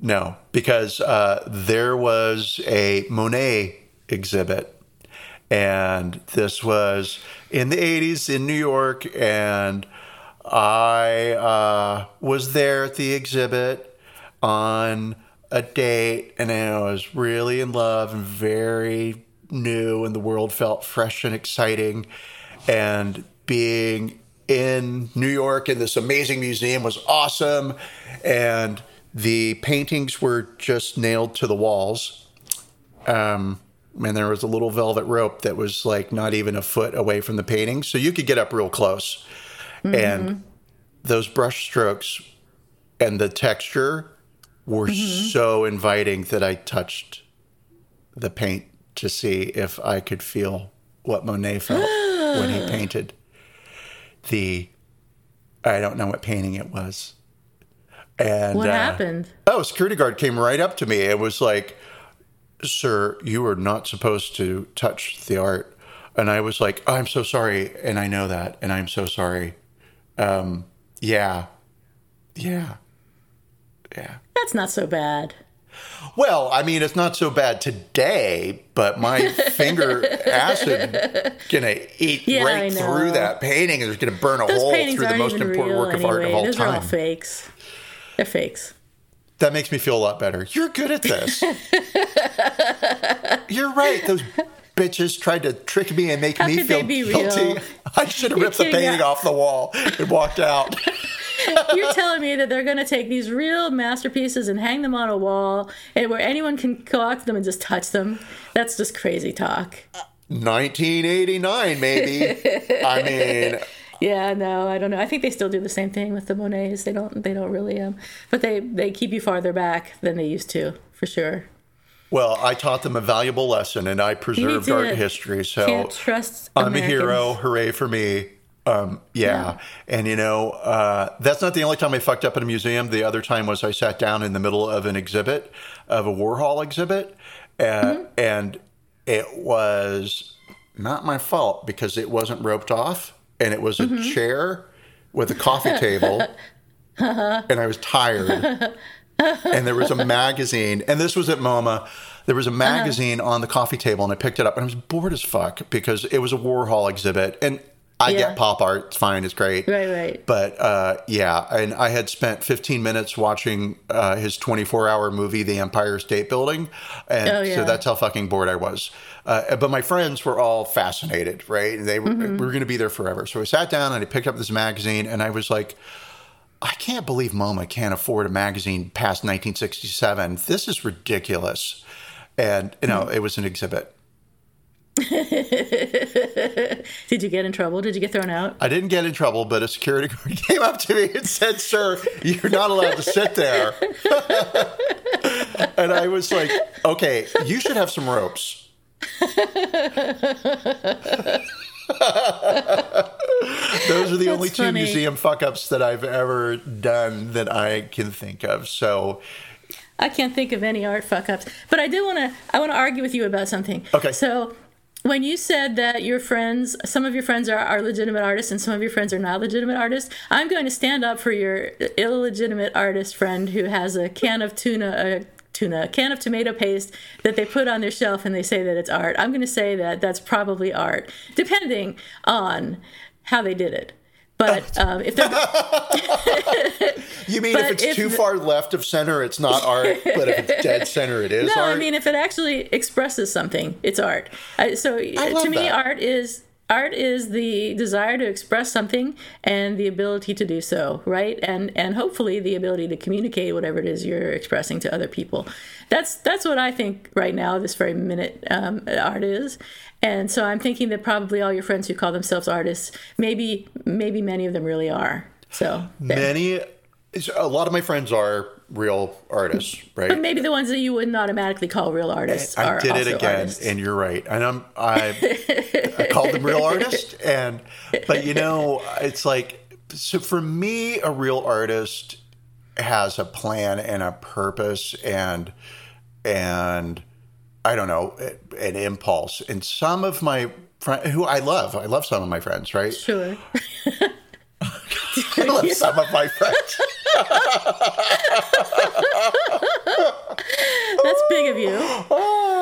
no, because uh, there was a Monet exhibit. And this was in the 80s in New York. And I uh, was there at the exhibit on a date and I was really in love and very new and the world felt fresh and exciting. And being in New York in this amazing museum was awesome. And the paintings were just nailed to the walls. Um, and there was a little velvet rope that was like not even a foot away from the painting. So you could get up real close. And those brush strokes and the texture were so inviting that I touched the paint to see if I could feel what Monet felt when he painted the I don't know what painting it was. And What uh, happened? Oh, a security guard came right up to me. It was like, "Sir, you are not supposed to touch the art." And I was like, "I'm so sorry, and I know that, and I'm so sorry." Um, yeah, yeah, yeah. That's not so bad. Well, I mean, it's not so bad today, but my finger acid gonna eat Yeah, right through that painting, and it's gonna burn a Those hole through the most important work of art of all Those are all time. fakes. They're fakes. That makes me feel a lot better. You're good at this. You're right. Those bitches tried to trick me and make How me feel guilty. real? I should have ripped the painting yeah. off the wall and walked out. You're telling me that they're going to take these real masterpieces and hang them on a wall, and where anyone can go out to them and just touch them? That's just crazy talk. 1989, maybe. I mean, Yeah, no, I don't know. I think they still do the same thing with the Monets. They don't. They don't really. Um, but they they keep you farther back than they used to, for sure. well, I taught them a valuable lesson, and I preserved art history. So. I'm a hero. Hooray for me. Um, yeah. Yeah. And, you know, uh, that's not the only time I fucked up in a museum. The other time was I sat down in the middle of an exhibit, of a Warhol exhibit, uh, Mm-hmm. and it was not my fault because it wasn't roped off and it was a Mm-hmm. chair with a coffee table and I was tired. and there was a magazine, and this was at MoMA. There was a Uh-huh. magazine on the coffee table, and I picked it up, and I was bored as fuck because it was a Warhol exhibit, and I Yeah. get pop art; it's fine, it's great, Right, right. But uh, yeah, and I had spent 15 minutes watching uh, his 24-hour movie, The Empire State Building, and Oh, yeah. so that's how fucking bored I was. Uh, but my friends were all fascinated, right? And they were, Mm-hmm. we were going to be there forever. So I sat down and I picked up this magazine, and I was like. I can't believe MoMA can't afford a magazine past 1967. This is ridiculous. And, you know, it was an exhibit. Did you get in trouble? Did you get thrown out? I didn't get in trouble, but a security guard came up to me and said, Sir, you're not allowed to sit there. and I was like, Okay, you should have some ropes. Those are the only two funny. museum fuck ups that I've ever done that I can think of. So, I can't think of any art fuck ups, but I do want to. I want to argue with you about something. Okay. So, when you said that your friends, some of your friends are, are legitimate artists and some of your friends are not legitimate artists, I'm going to stand up for your illegitimate artist friend who has a can of tuna, a tuna, a can of tomato paste that they put on their shelf and they say that it's art. I'm going to say that that's probably art, depending on how they did it. But um, if they're You mean if it's if too the- far left of center, it's not art, but if it's dead center, it is No, art? I mean if it actually expresses something, it's art. I, so love to me, that. art is art is the desire to express something and the ability to do so, right? And and hopefully the ability to communicate whatever it is you're expressing to other people. That's that's what I think right now. This very minute, um, art is. And so I'm thinking that probably all your friends who call themselves artists, maybe maybe many of them really are. So there. Many, a lot of my friends are real artists, right? But maybe the ones that you wouldn't automatically call real artists I are did it again, artists. and you're right. And I'm I, I called them real artists, and but you know, it's like so for me, a real artist has a plan and a purpose, and and I don't know, an impulse. And some of my friends, who I love, I love some of my friends, right? Sure. I love some of my friends. That's big of you.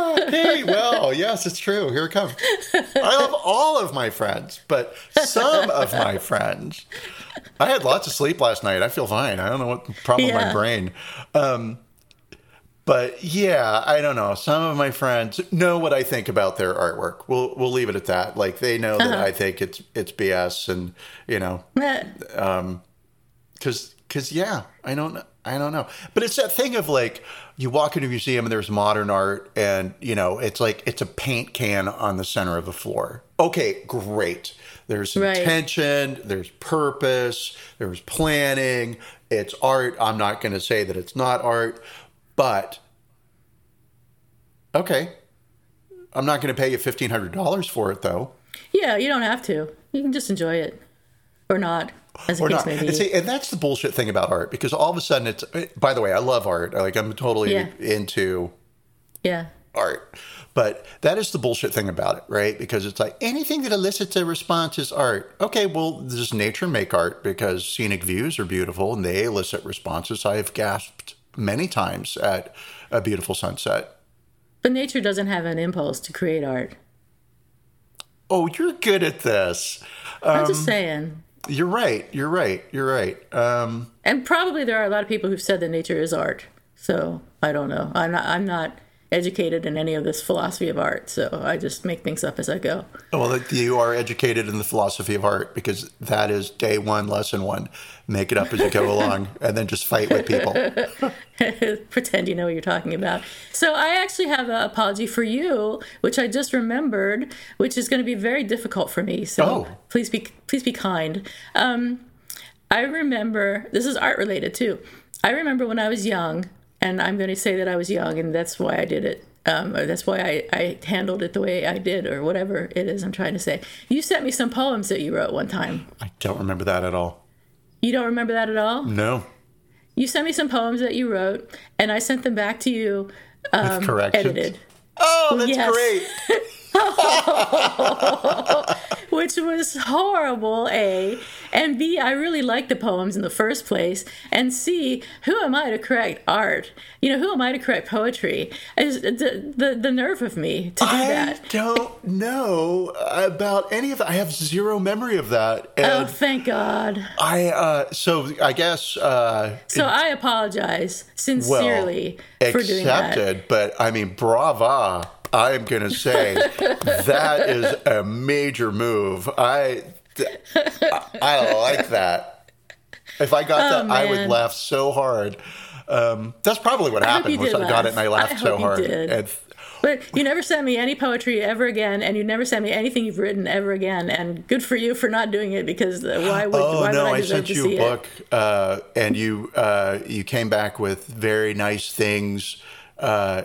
Oh, okay, well, yes, it's true. Here it comes. I love all of my friends, but some of my friends. I had lots of sleep last night. I feel fine. I don't know what problem with my brain. Um, but yeah, I don't know. Some of my friends know what I think about their artwork. We'll we'll leave it at that. Like they know that I think it's it's BS, and you know, um, because because yeah, I don't I don't know. But it's that thing of like you walk into a museum and there's modern art, and you know, it's like it's a paint can on the center of the floor. Okay, great. There's Right. intention, there's purpose, there's planning. It's art. I'm not going to say that it's not art, but okay. I'm not going to pay you $1,500 for it, though. Yeah, you don't have to. You can just enjoy it, or not, as Or not. And, see, and that's the bullshit thing about art because all of a sudden it's, by the way, I love art. Like, I'm totally Yeah. into yeah, art. But that is the bullshit thing about it, right? Because it's like anything that elicits a response is art. Okay, well, does nature make art because scenic views are beautiful and they elicit responses? I have gasped many times at a beautiful sunset. but nature doesn't have an impulse to create art. Oh, you're good at this. I'm Um, just saying. You're right. You're right. You're right. Um, And probably there are a lot of people who've said that nature is art. So I don't know. I'm not. I'm not educated in any of this philosophy of art. So I just make things up as I go. well, you are educated in the philosophy of art because that is day one, lesson one. Make it up as you go along, and then just fight with people. Pretend you know what you're talking about. So I actually have an apology for you, which I just remembered, which is going to be very difficult for me. So Oh. please be please be kind. Um, I remember this is art related too. I remember when I was young, and I'm going to say that I was young, and that's why I did it. Um, or that's why I, I handled it the way I did, or whatever it is I'm trying to say. You sent me some poems that you wrote one time. I don't remember that at all. You don't remember that at all? No. You sent me some poems that you wrote, and I sent them back to you With corrections. edited. Oh, that's Yes. great. which was horrible, A. And B, I really liked the poems in the first place. And C, who am I to correct art? You know, who am I to correct poetry? Is the, the, the nerve of me to do I that. I don't know about any of that. I have zero memory of that. Oh, thank God. I, uh, so I guess, uh, So I apologize well, sincerely for doing that. accepted, but I mean, brava. I am going to say that is a major move. I, I like that. If I got that, I would Oh, laugh so hard. Um, that's probably what hope happened. Was did I got it and I laughed I so hard. And But you never sent me any poetry ever again, and you never sent me anything you've written ever again. And good for you for not doing it because uh, why would Oh why no! would I I sent you a book, uh, and you uh, you came back with very nice things. Uh,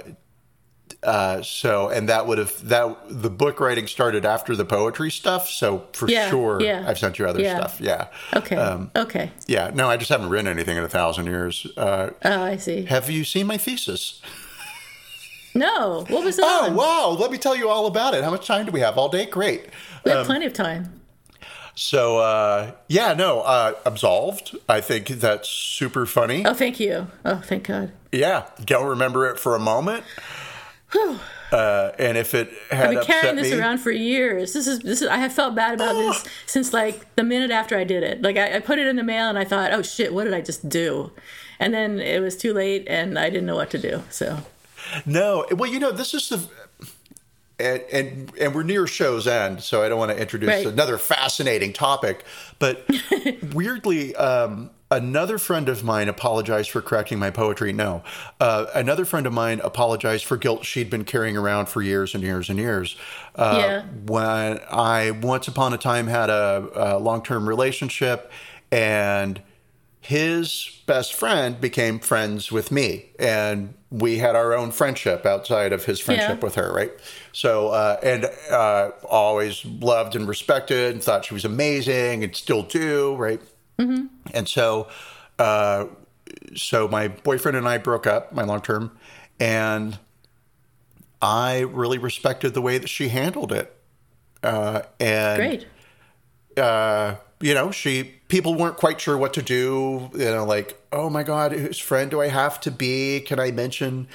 uh, so, and that would have that the book writing started after the poetry stuff. So for Yeah, sure, yeah, I've sent you other yeah. stuff. Yeah. Okay, Um, okay. Yeah. No, I just haven't written anything in a thousand years. Uh, Oh, I see. have you seen my thesis? No, what was it Oh on? wow! Let me tell you all about it. How much time do we have? All day? Great. We Um, have plenty of time. So uh, yeah, no, uh, absolved. I think that's super funny. Oh, thank you. Oh, thank God. Yeah, don't remember it for a moment. Uh, and if it had I've been upset carrying this me, around for years. This is this is. I have felt bad about this since like the minute after I did it. Like I, I put it in the mail and I thought, oh shit, what did I just do? And then it was too late and I didn't know what to do. So no. Well, you know, this is the. And, and and we're near show's end, so I don't want to introduce Right. another fascinating topic. But weirdly, um, another friend of mine apologized for correcting my poetry. No, uh, another friend of mine apologized for guilt she'd been carrying around for years and years and years. Uh, Yeah. When I once upon a time had a, a long term relationship, and his best friend became friends with me and we had our own friendship outside of his friendship Yeah. with her right so uh, and uh, always loved and respected and thought she was amazing and still do right mm-hmm. and so uh, so my boyfriend and i broke up my long term and i really respected the way that she handled it uh, and great. uh, you know, she people weren't quite sure what to do. You know, like, oh my God, whose friend do I have to be? Can I mention?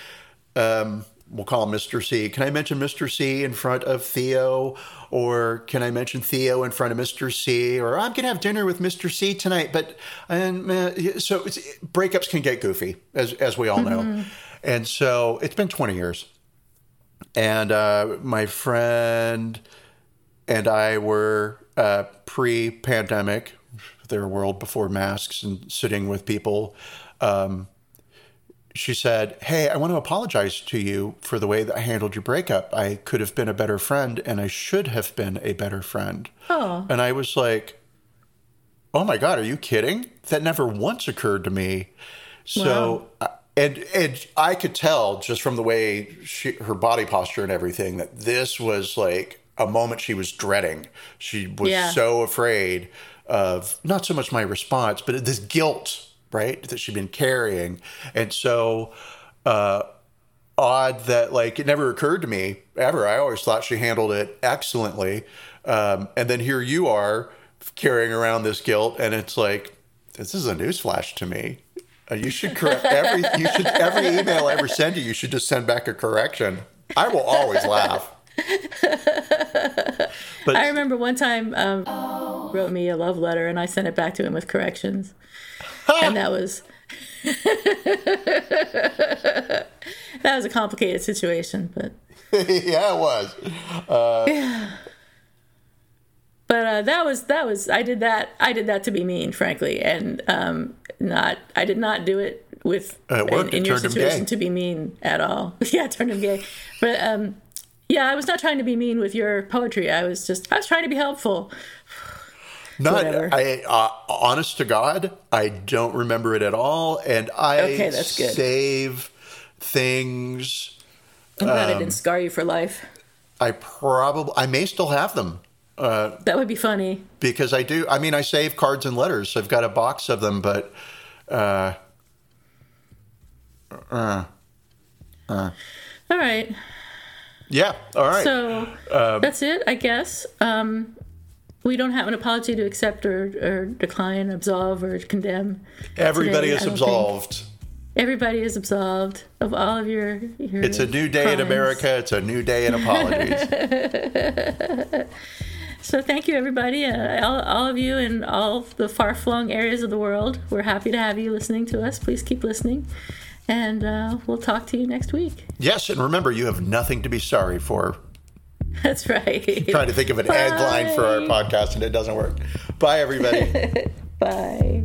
Um, we'll call him Mr. C. Can I mention Mr. C in front of Theo, or can I mention Theo in front of Mr. C? Or I'm gonna have dinner with Mr. C tonight. But and uh, so it's, breakups can get goofy, as as we all know. And so it's been 20 years. And uh, my friend and I were uh, pre pandemic, their world before masks and sitting with people. Um, she said, Hey, I want to apologize to you for the way that I handled your breakup. I could have been a better friend and I should have been a better friend. Oh. And I was like, Oh my God, are you kidding? That never once occurred to me. So, uh, and, and I could tell just from the way she, her body posture and everything that this was like a moment she was dreading. She was Yeah. so afraid of not so much my response, but this guilt, right, that she'd been carrying. And so, uh, odd that like it never occurred to me ever. I always thought she handled it excellently. Um, and then here you are carrying around this guilt, and it's like this is a newsflash to me. Uh, you should correct every you should every email I ever send you. You should just send back a correction. I will always laugh. But I remember one time um, wrote me a love letter and I sent it back to him with corrections, and that was that was a complicated situation, but yeah, it was. Yeah. But uh, that was that was I did that I did that to be mean, frankly, and um, not I did not do it with Uh, it in, in It your situation to be mean at all. yeah, turned him gay, but um, yeah, I was not trying to be mean with your poetry. I was just I was trying to be helpful. Not, Whatever. I, uh, honest to God, I don't remember it at all, and I Okay, that's good. save things. I'm glad Um, I didn't scar you for life. I probably, I may still have them That would be funny. because I do. I mean, I save cards and letters. I've got a box of them, but All right. yeah, all right. So Um, that's it, I guess. Um, we don't have an apology to accept or, or decline, absolve, or condemn. Everybody today, is absolved. Everybody is absolved of all of your. your It's a new day in. America. It's a new day in apologies. So thank you, everybody, uh, all, all of you in all the far-flung areas of the world. We're happy to have you listening to us. Please keep listening, and uh, we'll talk to you next week. yes, and remember, you have nothing to be sorry for. That's right. Trying to think of an ad line for our podcast, and it doesn't work. Bye, everybody. Bye.